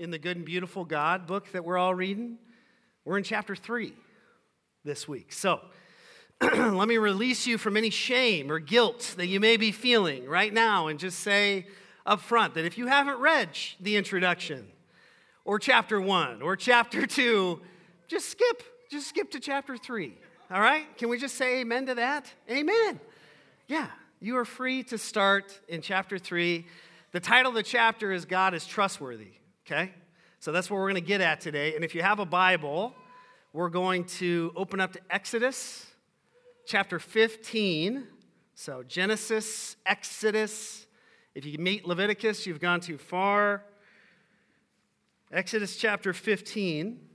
in the Good and Beautiful God book that we're all reading, we're in chapter 3 this week. So let me release you from any shame or guilt that you may be feeling right now and just say up front that if you haven't read the introduction or chapter 1 or chapter 2, just skip, just skip to chapter 3. All right? Can we just say amen to that? Amen. Yeah, you are free to start in chapter 3. The title of the chapter is God is Trustworthy, okay? So that's what we're going to get at today. And if you have a Bible, we're going to open up to Exodus chapter 15. So Genesis, Exodus. If you meet Leviticus, you've gone too far. Exodus chapter 15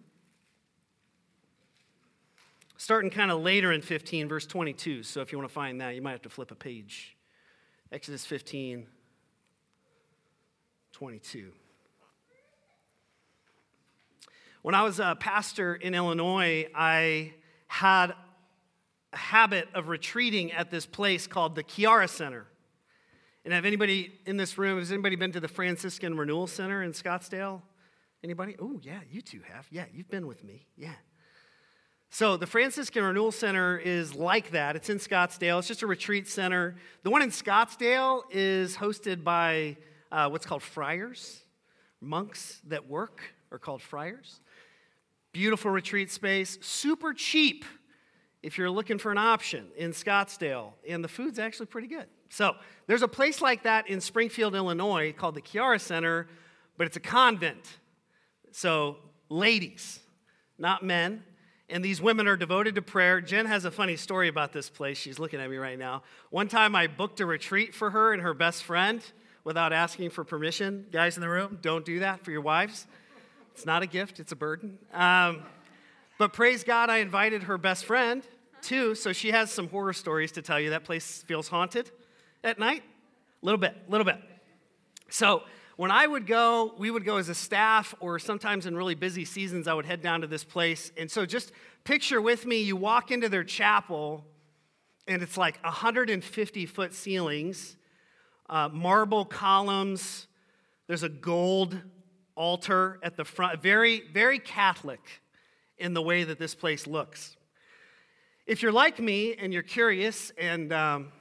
starting kind of later in 15, verse 22. So if you want to find that, you might have to flip a page. Exodus 15, 22. When I was a pastor in Illinois, I had a habit of retreating at this place called the Chiara Center. And have anybody in this room, has anybody been to the Franciscan Renewal Center in Scottsdale? Anybody? Oh, yeah, you two have. Yeah, you've been with me. Yeah. So, the Franciscan Renewal Center is like that. It's in Scottsdale. It's just a retreat center. The one in Scottsdale is hosted by uh, what's called friars. Monks that work are called friars. Beautiful retreat space, super cheap if you're looking for an option in Scottsdale. And the food's actually pretty good. So, there's a place like that in Springfield, Illinois called the Chiara Center, but it's a convent. So, ladies, not men and these women are devoted to prayer. Jen has a funny story about this place. She's looking at me right now. One time I booked a retreat for her and her best friend without asking for permission. Guys in the room, don't do that for your wives. It's not a gift, it's a burden. Um, but praise God, I invited her best friend too, so she has some horror stories to tell you. That place feels haunted at night. A little bit, a little bit. So when I would go, we would go as a staff, or sometimes in really busy seasons, I would head down to this place. And so just picture with me, you walk into their chapel, and it's like 150 foot ceilings, uh, marble columns. There's a gold altar at the front, very, very Catholic in the way that this place looks. If you're like me and you're curious and um,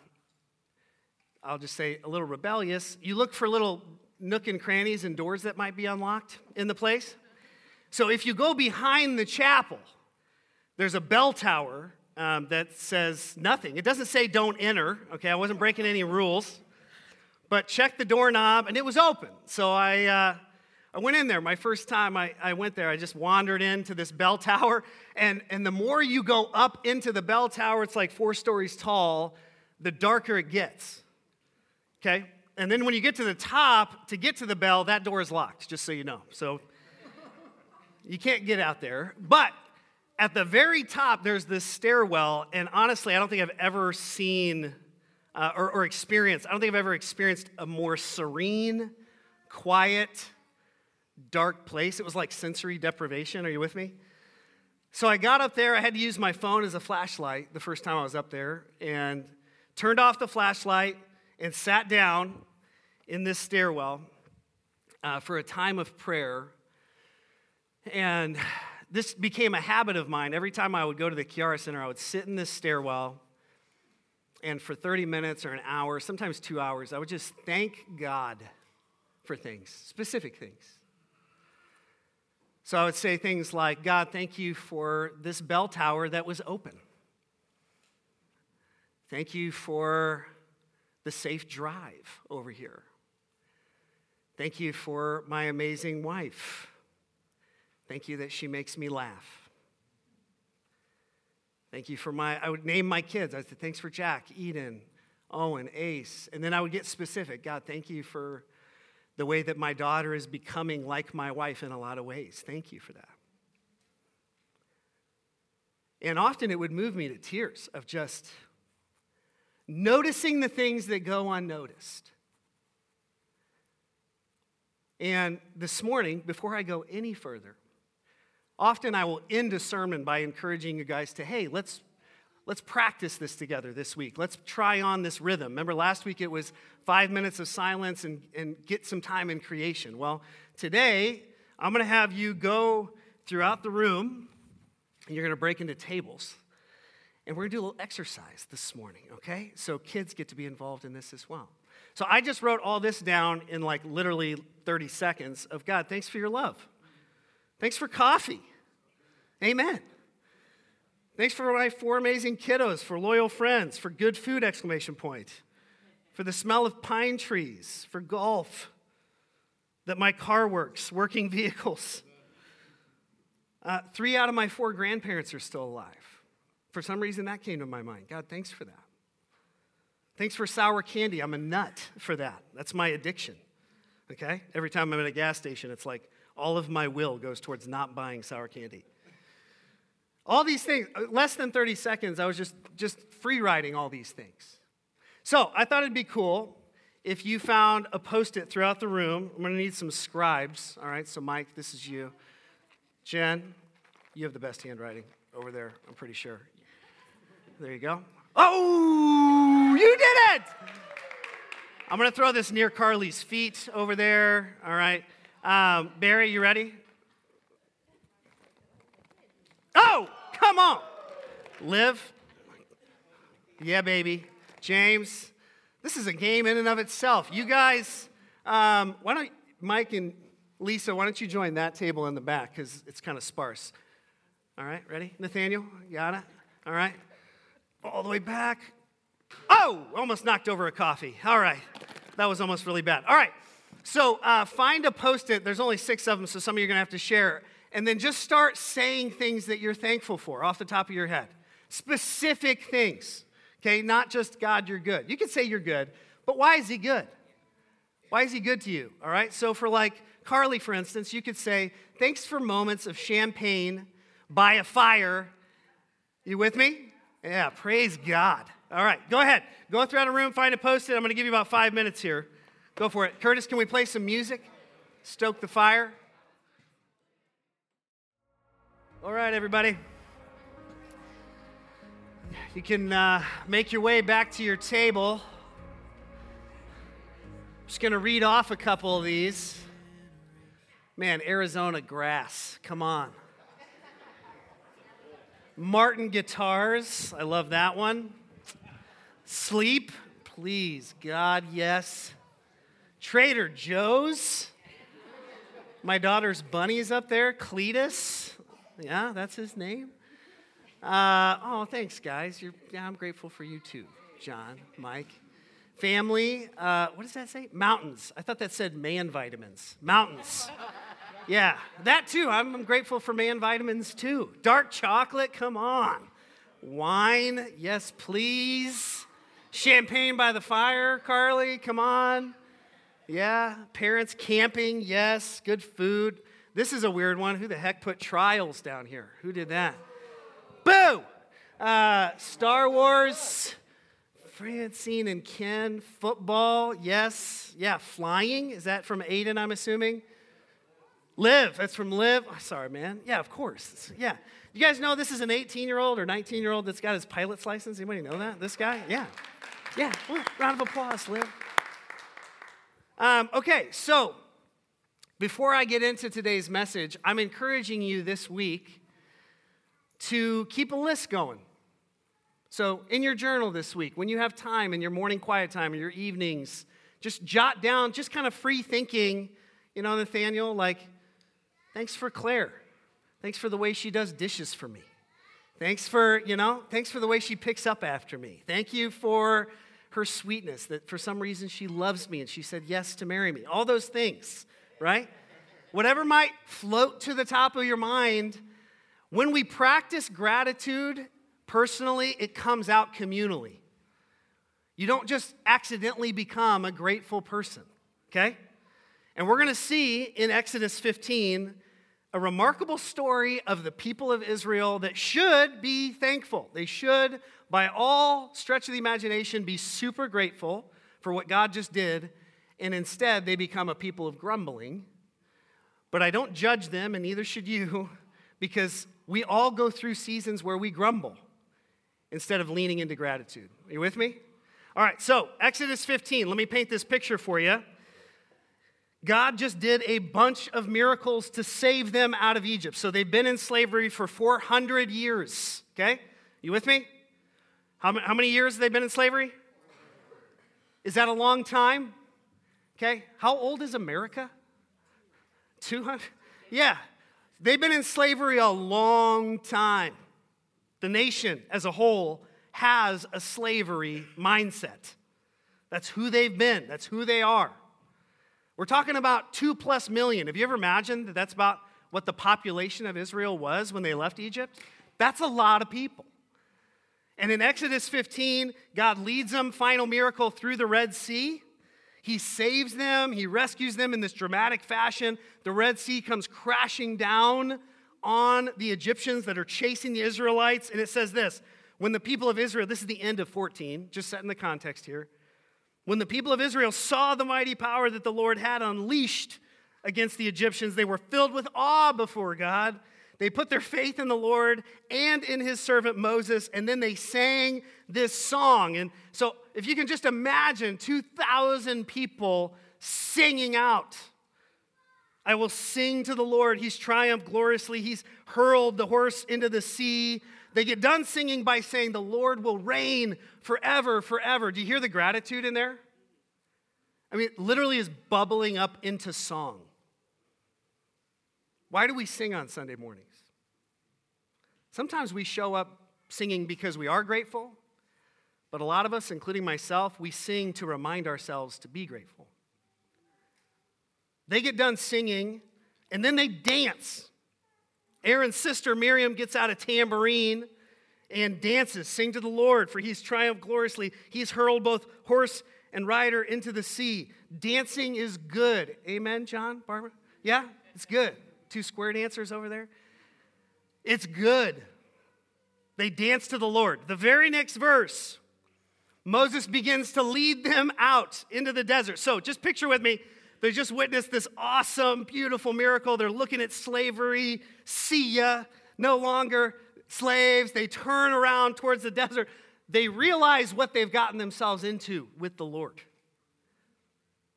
I'll just say a little rebellious, you look for little nook and crannies and doors that might be unlocked in the place. So if you go behind the chapel, there's a bell tower um, that says nothing. It doesn't say don't enter, okay? I wasn't breaking any rules. But check the doorknob, and it was open. So I, uh, I went in there. My first time I, I went there, I just wandered into this bell tower. And, and the more you go up into the bell tower, it's like four stories tall, the darker it gets. Okay? And then when you get to the top, to get to the bell, that door is locked, just so you know. So you can't get out there. But at the very top, there's this stairwell. And honestly, I don't think I've ever seen uh, or, or experienced, I don't think I've ever experienced a more serene, quiet, dark place. It was like sensory deprivation. Are you with me? So I got up there. I had to use my phone as a flashlight the first time I was up there and turned off the flashlight and sat down in this stairwell uh, for a time of prayer. And this became a habit of mine. Every time I would go to the Chiara Center, I would sit in this stairwell, and for 30 minutes or an hour, sometimes two hours, I would just thank God for things, specific things. So I would say things like, God, thank you for this bell tower that was open. Thank you for the safe drive over here. Thank you for my amazing wife. Thank you that she makes me laugh. Thank you for my, I would name my kids. I said, thanks for Jack, Eden, Owen, Ace. And then I would get specific. God, thank you for the way that my daughter is becoming like my wife in a lot of ways. Thank you for that. And often it would move me to tears of just noticing the things that go unnoticed. And this morning, before I go any further, often I will end a sermon by encouraging you guys to, hey, let's, let's practice this together this week. Let's try on this rhythm. Remember, last week it was five minutes of silence and, and get some time in creation. Well, today, I'm going to have you go throughout the room, and you're going to break into tables. And we're going to do a little exercise this morning, okay? So kids get to be involved in this as well. So I just wrote all this down in like literally 30 seconds of God, thanks for your love. Thanks for coffee. Amen. Thanks for my four amazing kiddos, for loyal friends, for good food, exclamation point, for the smell of pine trees, for golf, that my car works, working vehicles. Uh, three out of my four grandparents are still alive. For some reason, that came to my mind. God, thanks for that. Thanks for sour candy. I'm a nut for that. That's my addiction. Okay? Every time I'm at a gas station, it's like all of my will goes towards not buying sour candy. All these things, uh, less than 30 seconds, I was just, just free writing all these things. So I thought it'd be cool if you found a post it throughout the room. I'm gonna need some scribes. All right, so Mike, this is you. Jen, you have the best handwriting over there, I'm pretty sure. There you go. Oh, you did it! I'm gonna throw this near Carly's feet over there. All right. Um, Barry, you ready? Oh, come on. Liv. Yeah, baby. James. This is a game in and of itself. You guys, um, why don't Mike and Lisa, why don't you join that table in the back because it's kind of sparse. All right, ready? Nathaniel, it? All right. All the way back. Oh, almost knocked over a coffee. All right. That was almost really bad. All right. So uh, find a post it. There's only six of them, so some of you are going to have to share and then just start saying things that you're thankful for off the top of your head. Specific things, okay? Not just God, you're good. You can say you're good, but why is He good? Why is He good to you? All right? So, for like Carly, for instance, you could say, Thanks for moments of champagne by a fire. You with me? Yeah, praise God. All right, go ahead. Go throughout a room, find a post it. I'm going to give you about five minutes here. Go for it. Curtis, can we play some music? Stoke the fire. All right, everybody. You can uh, make your way back to your table. I'm just going to read off a couple of these. Man, Arizona grass, come on. Martin guitars, I love that one. Sleep, please, God, yes. Trader Joe's. My daughter's bunny is up there. Cletus. Yeah, that's his name. Uh, oh, thanks, guys. You're, yeah, I'm grateful for you too, John, Mike. Family, uh, what does that say? Mountains. I thought that said man vitamins. Mountains. Yeah, that too. I'm, I'm grateful for man vitamins too. Dark chocolate, come on. Wine, yes, please. Champagne by the fire, Carly, come on. Yeah, parents camping, yes. Good food. This is a weird one. Who the heck put trials down here? Who did that? Boo! Uh, Star Wars, Francine and Ken, football, yes. Yeah, flying. Is that from Aiden, I'm assuming? Liv. That's from Liv. Oh, sorry, man. Yeah, of course. Yeah. You guys know this is an 18 year old or 19 year old that's got his pilot's license? Anybody know that? This guy? Yeah. Yeah. Well, round of applause, Liv. Um, okay, so before I get into today's message, I'm encouraging you this week to keep a list going. So, in your journal this week, when you have time in your morning quiet time or your evenings, just jot down, just kind of free thinking, you know, Nathaniel, like, thanks for Claire. Thanks for the way she does dishes for me. Thanks for, you know, thanks for the way she picks up after me. Thank you for her sweetness, that for some reason she loves me and she said yes to marry me. All those things right? Whatever might float to the top of your mind, when we practice gratitude personally, it comes out communally. You don't just accidentally become a grateful person, okay? And we're to see in Exodus 15 a remarkable story of the people of Israel that should be thankful. They should, by all stretch of the imagination, be super grateful for what God just did and instead they become a people of grumbling. But I don't judge them, and neither should you, because we all go through seasons where we grumble. instead of leaning into gratitude. Are you with me? All right, so Exodus 15, let me paint this picture for you. God just did a bunch of miracles to save them out of Egypt. So they've been in slavery for 400 years. Okay? You with me? How, many years have they been in slavery? Is that a long time? Okay. How old is America? 200? Yeah. They've been in slavery a long time. The nation as a whole has a slavery mindset. That's who they've been, that's who they are. We're talking about two plus million. Have you ever imagined that that's about what the population of Israel was when they left Egypt? That's a lot of people. And in Exodus 15, God leads them, final miracle, through the Red Sea. He saves them, he rescues them in this dramatic fashion. The Red Sea comes crashing down on the Egyptians that are chasing the Israelites. And it says this when the people of Israel, this is the end of 14, just setting the context here. When the people of Israel saw the mighty power that the Lord had unleashed against the Egyptians, they were filled with awe before God. They put their faith in the Lord and in his servant Moses, and then they sang this song. And so, if you can just imagine 2,000 people singing out, I will sing to the Lord. He's triumphed gloriously. He's hurled the horse into the sea. They get done singing by saying, The Lord will reign forever, forever. Do you hear the gratitude in there? I mean, it literally is bubbling up into song. Why do we sing on Sunday mornings? Sometimes we show up singing because we are grateful, but a lot of us, including myself, we sing to remind ourselves to be grateful. They get done singing, and then they dance. Aaron's sister Miriam gets out a tambourine and dances, sing to the Lord, for he's triumphed gloriously. He's hurled both horse and rider into the sea. Dancing is good. Amen, John, Barbara? Yeah, it's good. Two square dancers over there. It's good. They dance to the Lord. The very next verse, Moses begins to lead them out into the desert. So just picture with me they just witnessed this awesome, beautiful miracle. They're looking at slavery. See ya. No longer slaves. They turn around towards the desert. They realize what they've gotten themselves into with the Lord.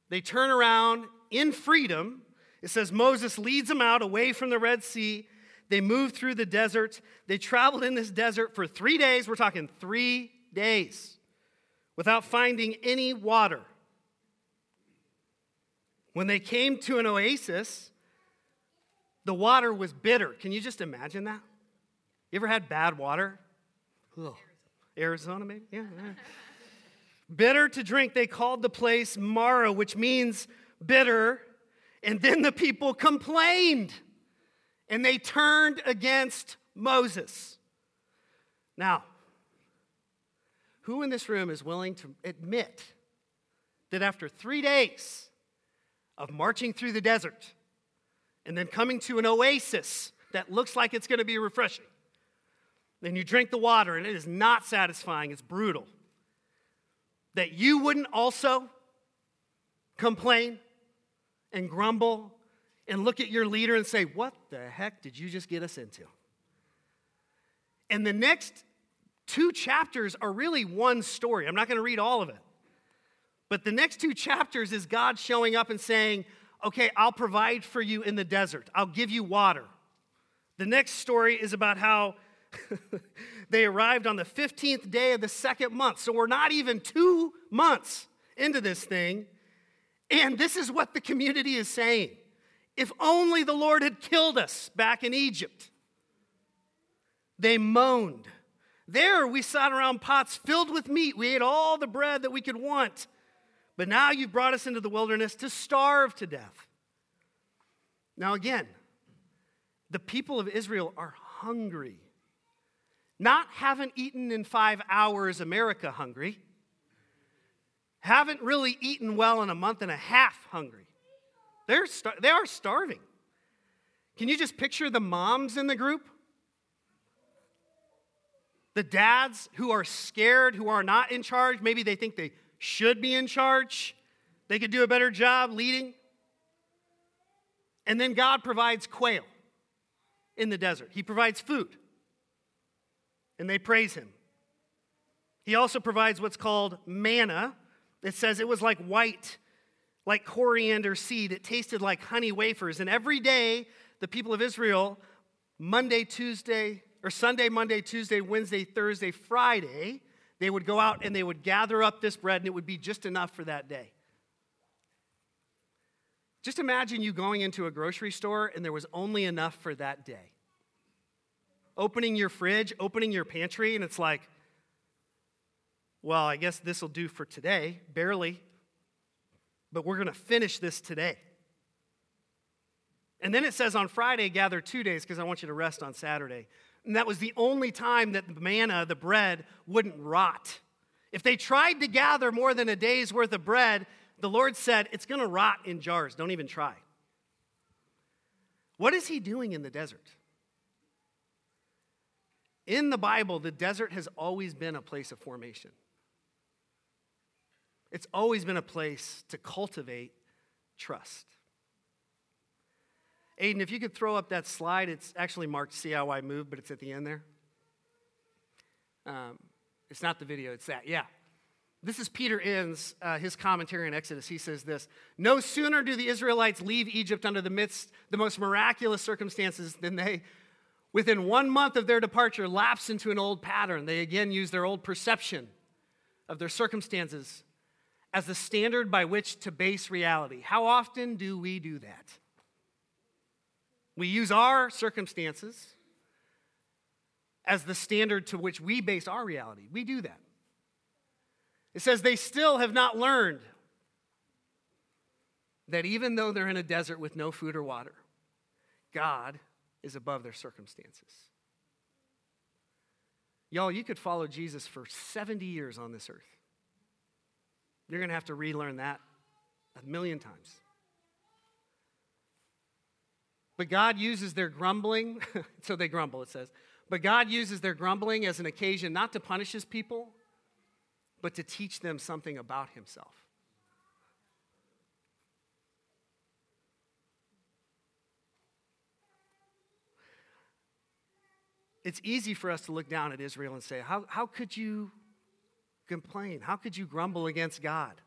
They turn around in freedom. It says Moses leads them out away from the Red Sea. They moved through the desert. They traveled in this desert for three days. We're talking three days without finding any water. When they came to an oasis, the water was bitter. Can you just imagine that? You ever had bad water? Ugh. Arizona, maybe? Yeah, yeah. bitter to drink. They called the place Marah, which means bitter. And then the people complained and they turned against Moses. Now, who in this room is willing to admit that after three days, of marching through the desert and then coming to an oasis that looks like it's going to be refreshing. Then you drink the water and it is not satisfying, it's brutal. That you wouldn't also complain and grumble and look at your leader and say, What the heck did you just get us into? And the next two chapters are really one story. I'm not going to read all of it. But the next two chapters is God showing up and saying, Okay, I'll provide for you in the desert, I'll give you water. The next story is about how they arrived on the 15th day of the second month. So we're not even two months into this thing. And this is what the community is saying. If only the Lord had killed us back in Egypt. They moaned. There we sat around pots filled with meat. We ate all the bread that we could want. But now you've brought us into the wilderness to starve to death. Now, again, the people of Israel are hungry. Not haven't eaten in five hours, America hungry. Haven't really eaten well in a month and a half hungry. They're star- they are starving. Can you just picture the moms in the group? The dads who are scared, who are not in charge. Maybe they think they should be in charge, they could do a better job leading. And then God provides quail in the desert, He provides food. And they praise Him. He also provides what's called manna. It says it was like white, like coriander seed. It tasted like honey wafers. And every day, the people of Israel, Monday, Tuesday, or Sunday, Monday, Tuesday, Wednesday, Thursday, Friday, they would go out and they would gather up this bread, and it would be just enough for that day. Just imagine you going into a grocery store and there was only enough for that day. Opening your fridge, opening your pantry, and it's like, well, I guess this will do for today, barely, but we're going to finish this today. And then it says on Friday, gather two days because I want you to rest on Saturday. And that was the only time that the manna, the bread, wouldn't rot. If they tried to gather more than a day's worth of bread, the Lord said, It's going to rot in jars. Don't even try. What is he doing in the desert? In the Bible, the desert has always been a place of formation. It's always been a place to cultivate trust. Aiden, if you could throw up that slide, it's actually marked See I Move, but it's at the end there. Um, it's not the video, it's that. Yeah. This is Peter Enns, uh, his commentary on Exodus. He says this No sooner do the Israelites leave Egypt under the midst the most miraculous circumstances than they, within one month of their departure, lapse into an old pattern. They again use their old perception of their circumstances as the standard by which to base reality. How often do we do that? We use our circumstances as the standard to which we base our reality. We do that. It says they still have not learned that even though they're in a desert with no food or water, God is above their circumstances. Y'all, you could follow Jesus for 70 years on this earth. You're going to have to relearn that a million times. But God uses their grumbling, so they grumble, it says. But God uses their grumbling as an occasion not to punish his people, but to teach them something about himself. It's easy for us to look down at Israel and say, How, how could you complain? How could you grumble against God?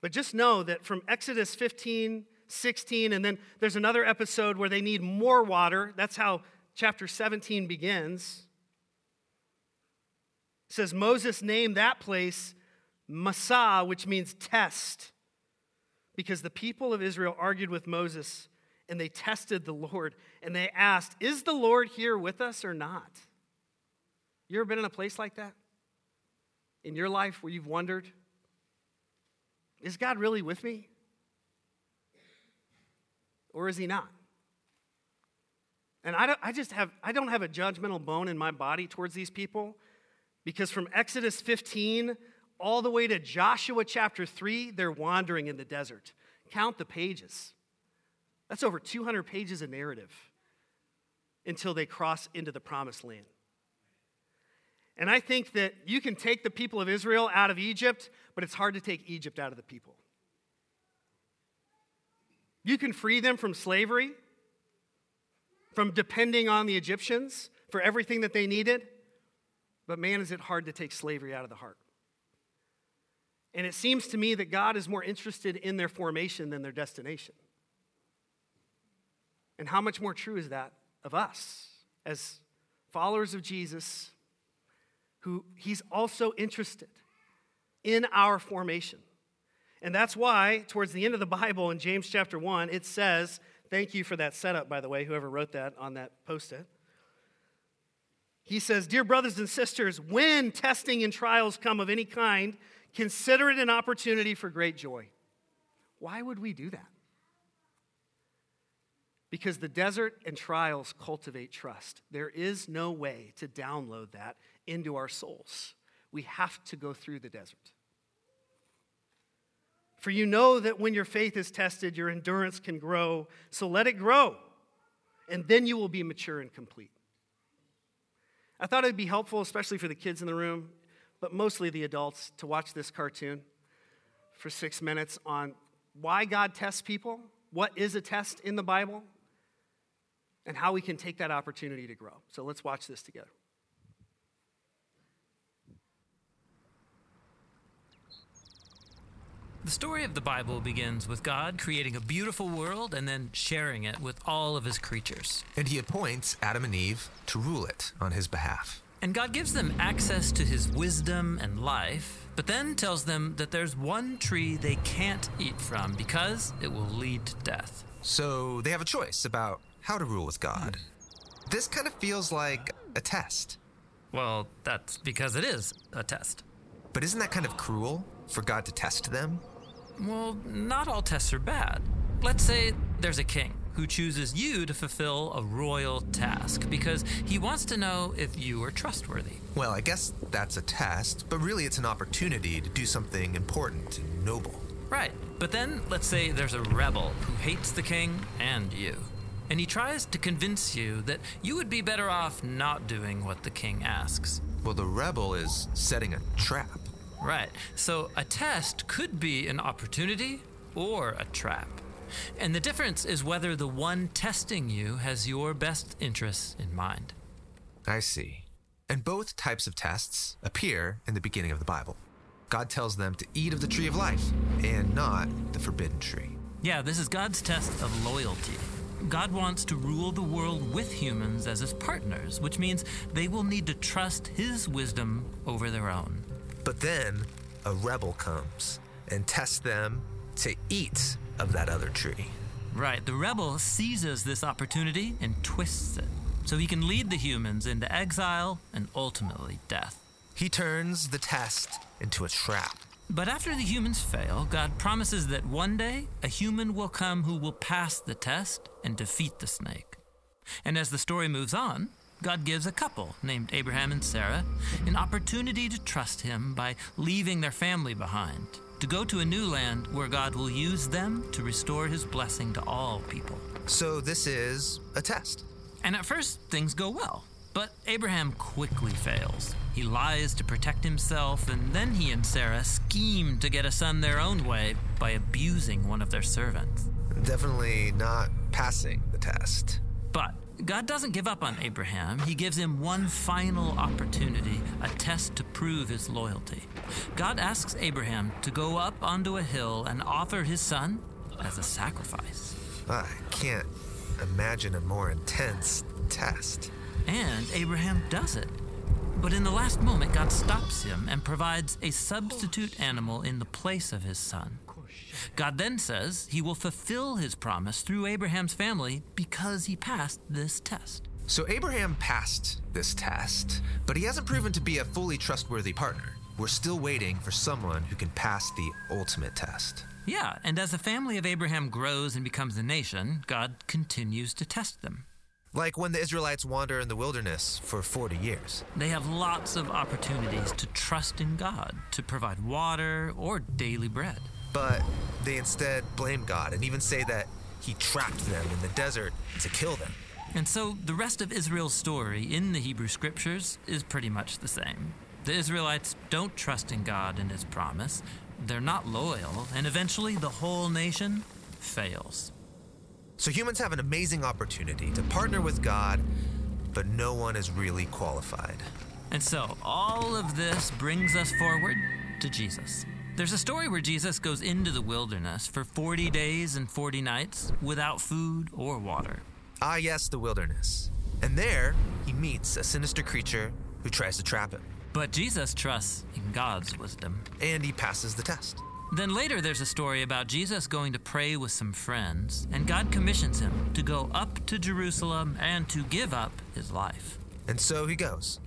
But just know that from Exodus 15, 16, and then there's another episode where they need more water. That's how chapter 17 begins. It says Moses named that place Massah, which means test, because the people of Israel argued with Moses and they tested the Lord and they asked, Is the Lord here with us or not? You ever been in a place like that? In your life where you've wondered, Is God really with me? Or is he not? And I, I just have, I don't have a judgmental bone in my body towards these people because from Exodus 15 all the way to Joshua chapter 3, they're wandering in the desert. Count the pages. That's over 200 pages of narrative until they cross into the promised land. And I think that you can take the people of Israel out of Egypt, but it's hard to take Egypt out of the people. You can free them from slavery, from depending on the Egyptians for everything that they needed, but man, is it hard to take slavery out of the heart. And it seems to me that God is more interested in their formation than their destination. And how much more true is that of us as followers of Jesus, who He's also interested in our formation. And that's why, towards the end of the Bible in James chapter 1, it says, Thank you for that setup, by the way, whoever wrote that on that post it. He says, Dear brothers and sisters, when testing and trials come of any kind, consider it an opportunity for great joy. Why would we do that? Because the desert and trials cultivate trust. There is no way to download that into our souls. We have to go through the desert. For you know that when your faith is tested, your endurance can grow. So let it grow, and then you will be mature and complete. I thought it'd be helpful, especially for the kids in the room, but mostly the adults, to watch this cartoon for six minutes on why God tests people, what is a test in the Bible, and how we can take that opportunity to grow. So let's watch this together. The story of the Bible begins with God creating a beautiful world and then sharing it with all of his creatures. And he appoints Adam and Eve to rule it on his behalf. And God gives them access to his wisdom and life, but then tells them that there's one tree they can't eat from because it will lead to death. So they have a choice about how to rule with God. This kind of feels like a test. Well, that's because it is a test. But isn't that kind of cruel for God to test them? Well, not all tests are bad. Let's say there's a king who chooses you to fulfill a royal task because he wants to know if you are trustworthy. Well, I guess that's a test, but really it's an opportunity to do something important and noble. Right. But then let's say there's a rebel who hates the king and you. And he tries to convince you that you would be better off not doing what the king asks. Well, the rebel is setting a trap. Right. So a test could be an opportunity or a trap. And the difference is whether the one testing you has your best interests in mind. I see. And both types of tests appear in the beginning of the Bible. God tells them to eat of the tree of life and not the forbidden tree. Yeah, this is God's test of loyalty. God wants to rule the world with humans as his partners, which means they will need to trust his wisdom over their own. But then a rebel comes and tests them to eat of that other tree. Right, the rebel seizes this opportunity and twists it so he can lead the humans into exile and ultimately death. He turns the test into a trap. But after the humans fail, God promises that one day a human will come who will pass the test and defeat the snake. And as the story moves on, God gives a couple named Abraham and Sarah an opportunity to trust him by leaving their family behind to go to a new land where God will use them to restore his blessing to all people. So this is a test. And at first, things go well. But Abraham quickly fails. He lies to protect himself, and then he and Sarah scheme to get a son their own way by abusing one of their servants. Definitely not passing the test. But God doesn't give up on Abraham. He gives him one final opportunity, a test to prove his loyalty. God asks Abraham to go up onto a hill and offer his son as a sacrifice. I can't imagine a more intense test. And Abraham does it. But in the last moment, God stops him and provides a substitute animal in the place of his son. God then says he will fulfill his promise through Abraham's family because he passed this test. So Abraham passed this test, but he hasn't proven to be a fully trustworthy partner. We're still waiting for someone who can pass the ultimate test. Yeah, and as the family of Abraham grows and becomes a nation, God continues to test them. Like when the Israelites wander in the wilderness for 40 years. They have lots of opportunities to trust in God, to provide water or daily bread. But they instead blame God and even say that he trapped them in the desert to kill them. And so the rest of Israel's story in the Hebrew scriptures is pretty much the same. The Israelites don't trust in God and his promise, they're not loyal, and eventually the whole nation fails. So humans have an amazing opportunity to partner with God, but no one is really qualified. And so all of this brings us forward to Jesus. There's a story where Jesus goes into the wilderness for 40 days and 40 nights without food or water. Ah, yes, the wilderness. And there, he meets a sinister creature who tries to trap him. But Jesus trusts in God's wisdom. And he passes the test. Then later, there's a story about Jesus going to pray with some friends, and God commissions him to go up to Jerusalem and to give up his life. And so he goes.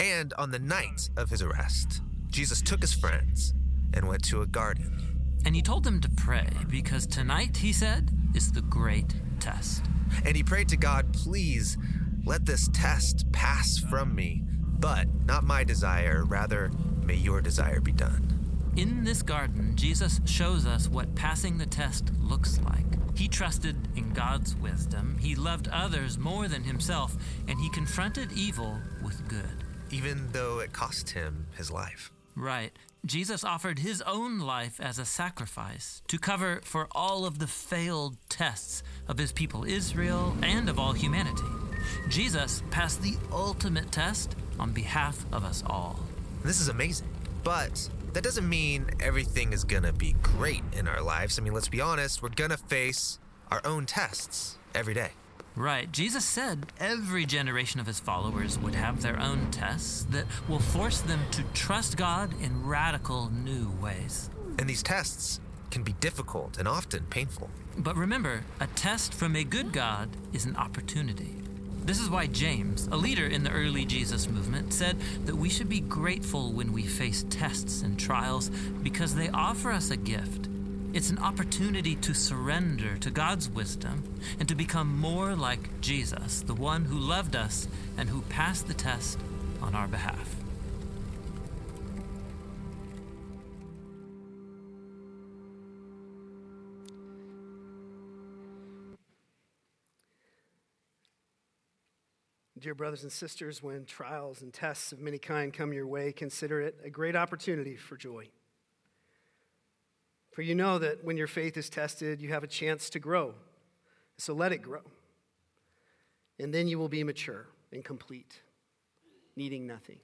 And on the night of his arrest, Jesus took his friends and went to a garden. And he told them to pray because tonight, he said, is the great test. And he prayed to God, please let this test pass from me, but not my desire, rather, may your desire be done. In this garden, Jesus shows us what passing the test looks like. He trusted in God's wisdom, he loved others more than himself, and he confronted evil with good. Even though it cost him his life. Right. Jesus offered his own life as a sacrifice to cover for all of the failed tests of his people Israel and of all humanity. Jesus passed the ultimate test on behalf of us all. This is amazing. But that doesn't mean everything is gonna be great in our lives. I mean, let's be honest, we're gonna face our own tests every day. Right. Jesus said every generation of his followers would have their own tests that will force them to trust God in radical new ways. And these tests can be difficult and often painful. But remember, a test from a good God is an opportunity. This is why James, a leader in the early Jesus movement, said that we should be grateful when we face tests and trials because they offer us a gift. It's an opportunity to surrender to God's wisdom and to become more like Jesus, the one who loved us and who passed the test on our behalf. Dear brothers and sisters, when trials and tests of many kind come your way, consider it a great opportunity for joy. For you know that when your faith is tested, you have a chance to grow. So let it grow. And then you will be mature and complete, needing nothing.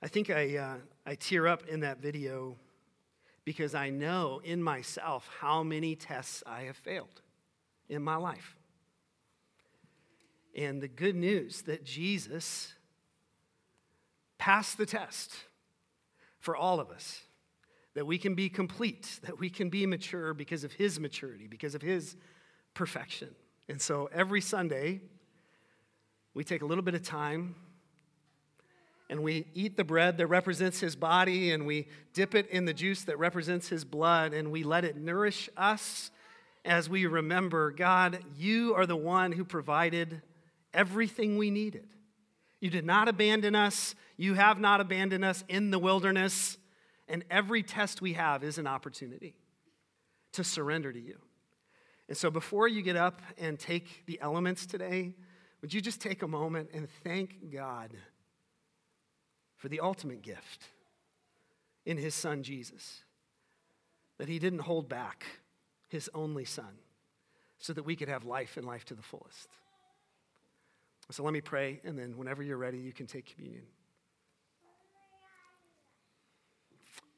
I think I, uh, I tear up in that video because I know in myself how many tests I have failed in my life. And the good news that Jesus passed the test for all of us, that we can be complete, that we can be mature because of his maturity, because of his perfection. And so every Sunday, we take a little bit of time and we eat the bread that represents his body and we dip it in the juice that represents his blood and we let it nourish us as we remember God, you are the one who provided everything we needed. You did not abandon us. You have not abandoned us in the wilderness. And every test we have is an opportunity to surrender to you. And so before you get up and take the elements today, would you just take a moment and thank God for the ultimate gift in his son Jesus? That he didn't hold back his only son so that we could have life and life to the fullest. So let me pray, and then whenever you're ready, you can take communion.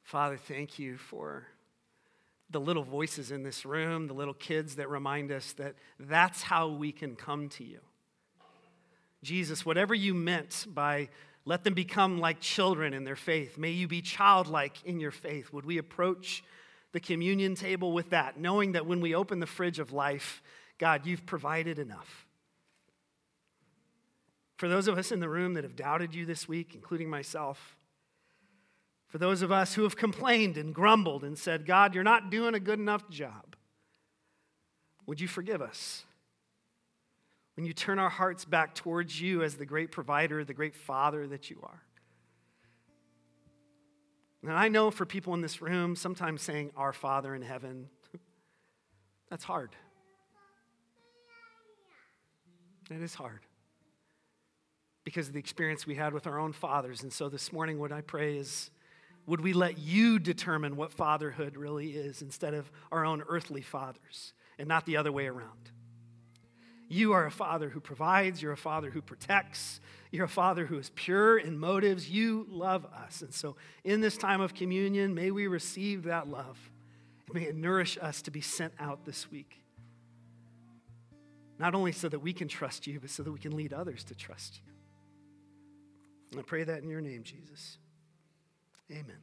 Father, thank you for the little voices in this room, the little kids that remind us that that's how we can come to you. Jesus, whatever you meant by let them become like children in their faith, may you be childlike in your faith. Would we approach the communion table with that, knowing that when we open the fridge of life, God, you've provided enough. For those of us in the room that have doubted you this week, including myself, for those of us who have complained and grumbled and said, God, you're not doing a good enough job, would you forgive us? When you turn our hearts back towards you as the great provider, the great father that you are. And I know for people in this room, sometimes saying, Our Father in heaven, that's hard. It is hard because of the experience we had with our own fathers. And so this morning, what I pray is would we let you determine what fatherhood really is instead of our own earthly fathers and not the other way around? You are a father who provides, you're a father who protects, you're a father who is pure in motives. You love us. And so, in this time of communion, may we receive that love. And may it nourish us to be sent out this week. Not only so that we can trust you, but so that we can lead others to trust you. I pray that in your name, Jesus. Amen.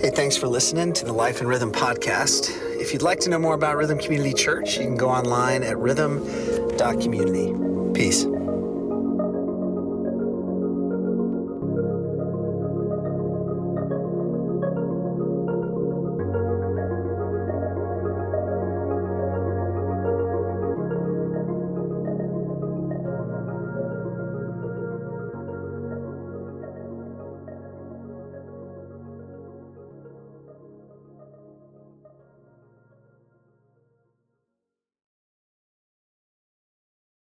Hey, thanks for listening to the Life and Rhythm podcast. If you'd like to know more about Rhythm Community Church, you can go online at rhythm.community. Peace.